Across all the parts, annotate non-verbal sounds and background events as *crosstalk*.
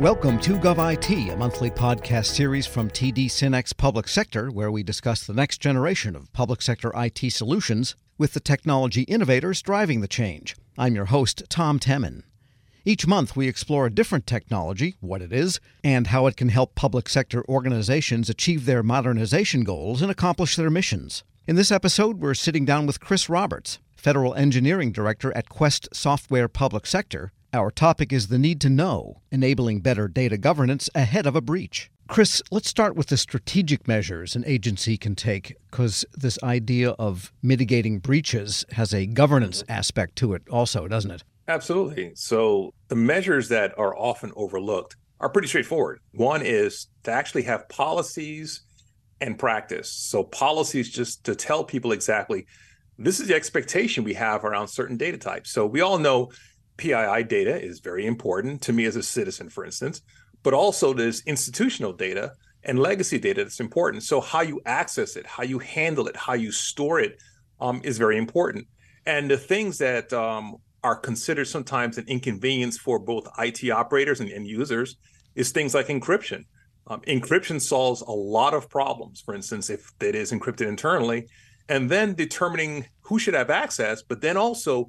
Welcome to GovIT, a monthly podcast series from TD SYNNEX Public Sector, where we discuss the next generation of public sector IT solutions with the technology innovators driving the change. I'm your host, Tom Temin. Each month, we explore a different technology, what it is, and how it can help public sector organizations achieve their modernization goals and accomplish their missions. In this episode, we're sitting down with Chris Roberts, Federal Engineering Director at Quest Software Public Sector, our topic is the need to know, enabling better data governance ahead of a breach. Chris, let's start with the strategic measures an agency can take, because this idea of mitigating breaches has a governance aspect to it, also, doesn't it? Absolutely. So, the measures that are often overlooked are pretty straightforward. One is to actually have policies and practice. So, policies just to tell people exactly this is the expectation we have around certain data types. So, we all know PII data is very important to me as a citizen, for instance, but also there's institutional data and legacy data that's important. So how you access it, how you handle it, how you store it um, is very important. And the things that um, are considered sometimes an inconvenience for both IT operators and end users is things like encryption. Um, encryption solves a lot of problems. For instance, if it is encrypted internally, and then determining who should have access, but then also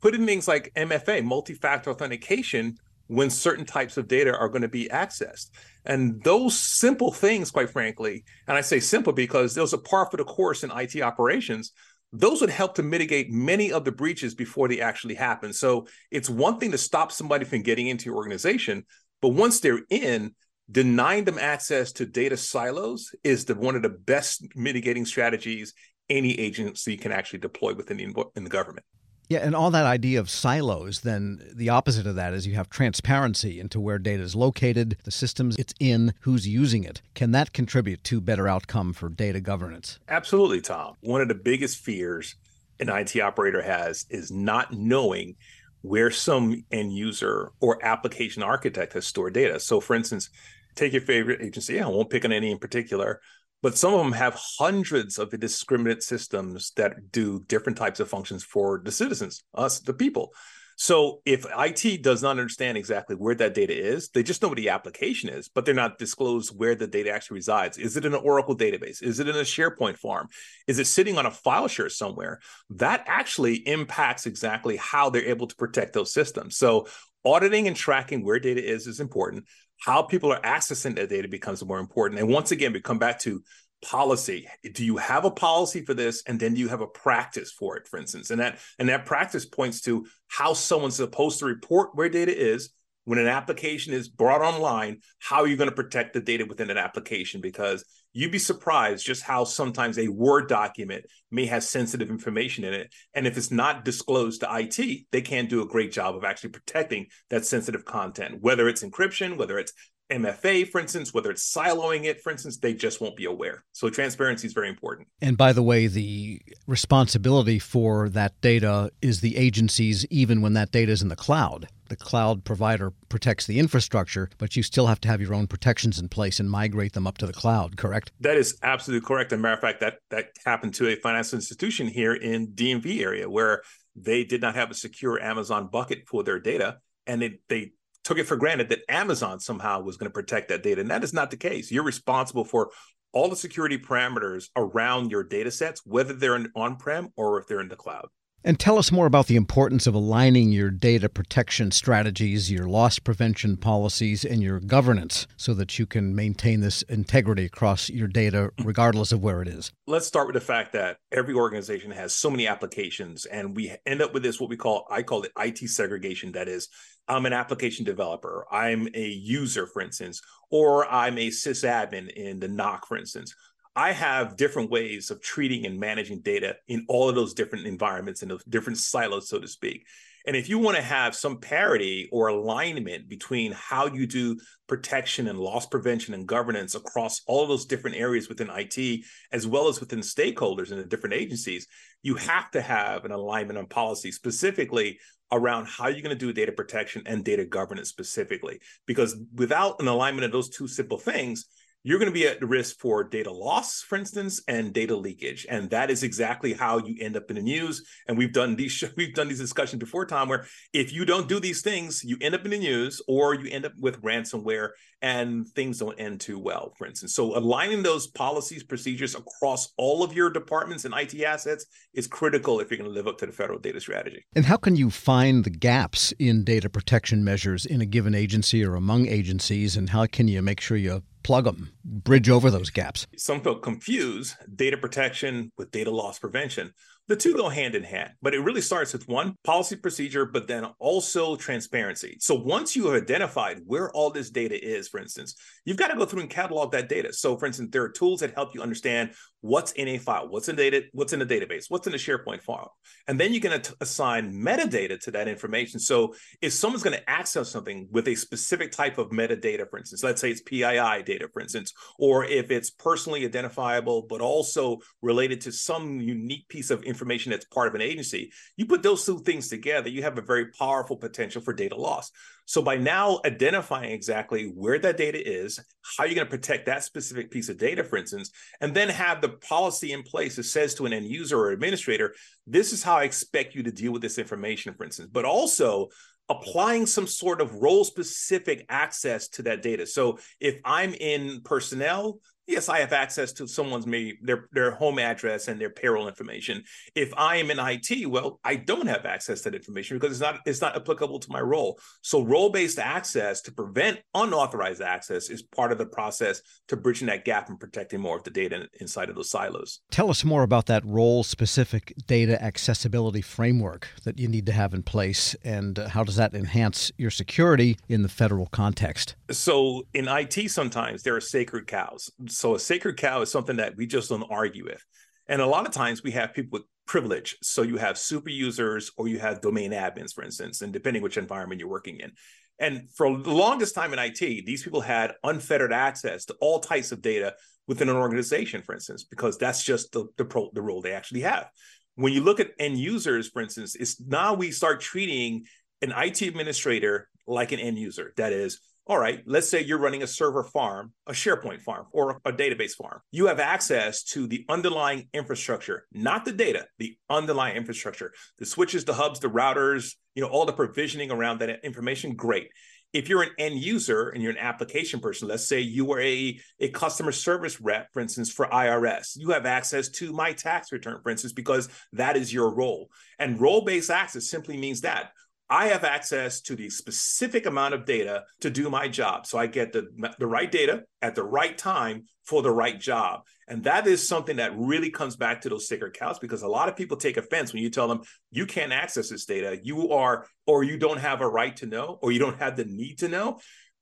put in things like MFA, multi-factor authentication, when certain types of data are going to be accessed. And those simple things, quite frankly, and I say simple because those are par for the course in IT operations, those would help to mitigate many of the breaches before they actually happen. So it's one thing to stop somebody from getting into your organization, but once they're in, denying them access to data silos is the one of the best mitigating strategies any agency can actually deploy within the, in the government. Yeah, and all that idea of silos, then the opposite of that is you have transparency into where data is located, the systems it's in, who's using it. Can that contribute to better outcome for data governance? Absolutely, Tom. One of the biggest fears an IT operator has is not knowing where some end user or application architect has stored data. So, for instance, take your favorite agency. I won't pick on any in particular, but some of them have hundreds of indiscriminate systems that do different types of functions for the citizens, us, the people. So if IT does not understand exactly where that data is, they just know what the application is, but they're not disclosed where the data actually resides. Is it in an Oracle database? Is it in a SharePoint farm? Is it sitting on a file share somewhere? That actually impacts exactly how they're able to protect those systems. So auditing and tracking where data is is important how people are accessing that data becomes more important. And once again, we come back to policy. Do you have a policy for this? And then do you have a practice for it, for instance? And that and that practice points to how someone's supposed to report where data is when an application is brought online, how are you going to protect the data within an application? Because you'd be surprised just how sometimes a Word document may have sensitive information in it. And if it's not disclosed to IT, they can't do a great job of actually protecting that sensitive content, whether it's encryption, whether it's MFA, for instance, whether it's siloing it, for instance, they just won't be aware. So transparency is very important. And by the way, the responsibility for that data is the agency's, even when that data is in the cloud. The cloud provider protects the infrastructure, but you still have to have your own protections in place and migrate them up to the cloud, correct? That is absolutely correct. As a matter of fact, that, that happened to a financial institution here in DMV area where they did not have a secure Amazon bucket for their data. And they, they took it for granted that Amazon somehow was going to protect that data. And that is not the case. You're responsible for all the security parameters around your data sets, whether they're on prem or if they're in the cloud. And tell us more about the importance of aligning your data protection strategies, your loss prevention policies, and your governance so that you can maintain this integrity across your data, regardless of where it is. Let's start with the fact that every organization has so many applications, and we end up with this what we call, I call it IT segregation. That is, I'm an application developer, I'm a user, for instance, or I'm a sysadmin in the NOC, for instance. I have different ways of treating and managing data in all of those different environments and those different silos, so to speak. And if you want to have some parity or alignment between how you do protection and loss prevention and governance across all of those different areas within IT, as well as within stakeholders and the different agencies, you have to have an alignment on policy, specifically around how you're going to do data protection and data governance specifically. Because without an alignment of those two simple things, you're going to be at risk for data loss, for instance, and data leakage. And that is exactly how you end up in the news. And we've done these *laughs* we've done these discussions before, Tom, where if you don't do these things, you end up in the news or you end up with ransomware and things don't end too well, for instance. So aligning those policies, procedures across all of your departments and IT assets is critical if you're going to live up to the federal data strategy. And how can you find the gaps in data protection measures in a given agency or among agencies? And how can you make sure you plug them, bridge over those gaps. Some people confuse data protection with data loss prevention the two go hand in hand, but it really starts with one policy procedure, but then also transparency. So once you have identified where all this data is, for instance, you've got to go through and catalog that data. So for instance, there are tools that help you understand what's in a file, what's in data, what's in the database, what's in the SharePoint file. And then you're going to assign metadata to that information. So if someone's going to access something with a specific type of metadata, for instance, let's say it's PII data, for instance, or if it's personally identifiable, but also related to some unique piece of information information that's part of an agency, you put those two things together, you have a very powerful potential for data loss. So by now identifying exactly where that data is, how you're going to protect that specific piece of data, for instance, and then have the policy in place that says to an end user or administrator, this is how I expect you to deal with this information, for instance, but also applying some sort of role specific access to that data. So if I'm in personnel, yes, I have access to someone's maybe their their home address and their payroll information. If I am in IT, well, I don't have access to that information because it's not it's not applicable to my role. So role-based access to prevent unauthorized access is part of the process to bridging that gap and protecting more of the data inside of those silos. Tell us more about that role-specific data accessibility framework that you need to have in place and how does that enhance your security in the federal context? So in IT sometimes there are sacred cows so a sacred cow is something that we just don't argue with. And a lot of times we have people with privilege. So you have super users or you have domain admins, for instance, and depending which environment you're working in. And for the longest time in IT, these people had unfettered access to all types of data within an organization, for instance, because that's just the, the, pro, the role they actually have. When you look at end users, for instance, it's now we start treating an IT administrator like an end user. That is, all right, let's say you're running a server farm, a SharePoint farm, or a database farm. You have access to the underlying infrastructure, not the data, the underlying infrastructure, the switches, the hubs, the routers, you know, all the provisioning around that information. Great. If you're an end user and you're an application person, let's say you are a, a customer service rep, for instance, for IRS, you have access to my tax return, for instance, because that is your role. And role based access simply means that I have access to the specific amount of data to do my job. So I get the, the right data at the right time for the right job. And that is something that really comes back to those sacred cows because a lot of people take offense when you tell them you can't access this data. You are, or you don't have a right to know, or you don't have the need to know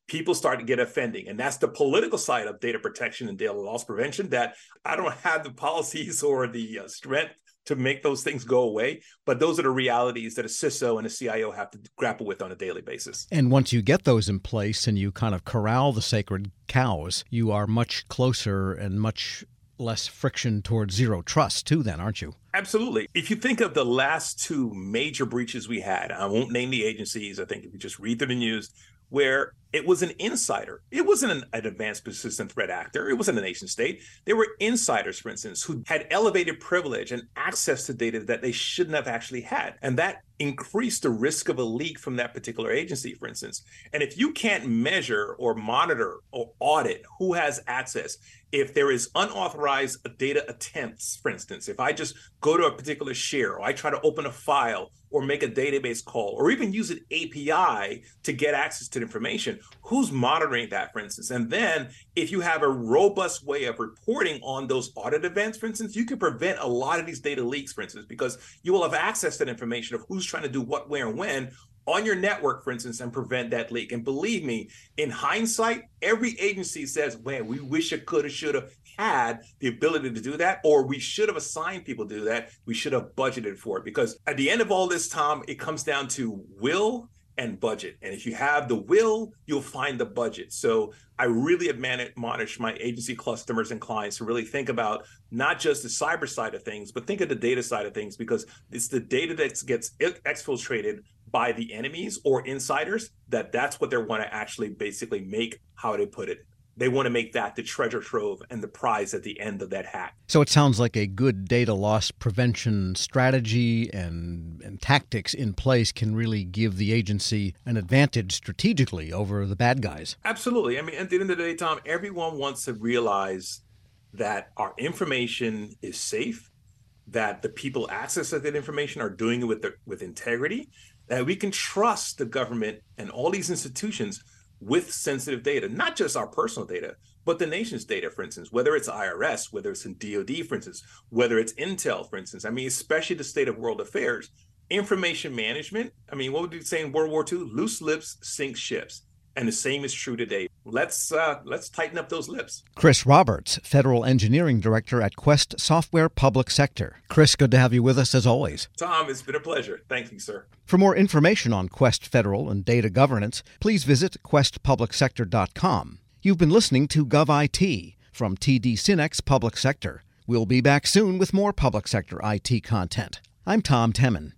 people start to get offending. And that's the political side of data protection and data loss prevention that I don't *laughs* have the policies or the uh, strength to make those things go away. But those are the realities that a CISO and a CIO have to grapple with on a daily basis. And once you get those in place and you kind of corral the sacred cows, you are much closer and much less friction towards zero trust too then aren't you absolutely if you think of the last two major breaches we had i won't name the agencies i think if you just read through the news where it was an insider. It wasn't an, an, advanced persistent threat actor. It wasn't a nation state. They were insiders, for instance, who had elevated privilege and access to data that they shouldn't have actually had. And that increased the risk of a leak from that particular agency, for instance. And if you can't measure or monitor or audit who has access, if there is unauthorized data attempts, for instance, if I just go to a particular share or I try to open a file or make a database call or even use an API to get access to the information, who's monitoring that, for instance? And then if you have a robust way of reporting on those audit events, for instance, you can prevent a lot of these data leaks, for instance, because you will have access to information of who's trying to do what, where, and when on your network, for instance, and prevent that leak. And believe me, in hindsight, every agency says, man, we wish it could have, should have had the ability to do that, or we should have assigned people to do that. We should have budgeted for it. Because at the end of all this, Tom, it comes down to will and budget. And if you have the will, you'll find the budget. So I really admonish my agency customers and clients to really think about not just the cyber side of things, but think of the data side of things because it's the data that gets exfiltrated by the enemies or insiders that that's what they want to actually basically make how they put it they want to make that the treasure trove and the prize at the end of that hat. So it sounds like a good data loss prevention strategy and, and tactics in place can really give the agency an advantage strategically over the bad guys. Absolutely. I mean, at the end of the day, Tom, everyone wants to realize that our information is safe, that the people access that information are doing it with the, with integrity, that we can trust the government and all these institutions with sensitive data, not just our personal data, but the nation's data, for instance, whether it's IRS, whether it's in DOD, for instance, whether it's Intel, for instance. I mean, especially the state of world affairs, information management. I mean, what would you say in World War II? Loose lips sink ships. And the same is true today. Let's uh, let's tighten up those lips. Chris Roberts, Federal Engineering Director at Quest Software Public Sector. Chris, good to have you with us as always. Tom, it's been a pleasure. Thank you, sir. For more information on Quest Federal and data governance, please visit questpublicsector.com. You've been listening to GovIT from TD SYNNEX Public Sector. We'll be back soon with more public sector IT content. I'm Tom Temin.